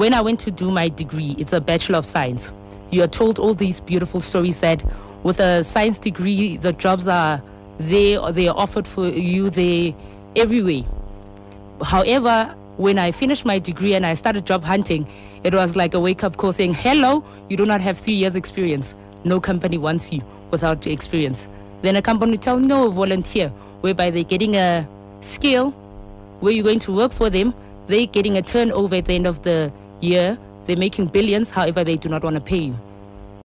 when I went to do my degree, it's a Bachelor of Science. You are told all these beautiful stories that with a science degree, the jobs are there, they are offered for you there everywhere. However, when I finished my degree and I started job hunting, it was like a wake up call saying, Hello, you do not have three years experience. No company wants you without experience. Then a company tell no volunteer, whereby they're getting a skill where you're going to work for them, they're getting a turnover at the end of the year, they're making billions, however, they do not want to pay you.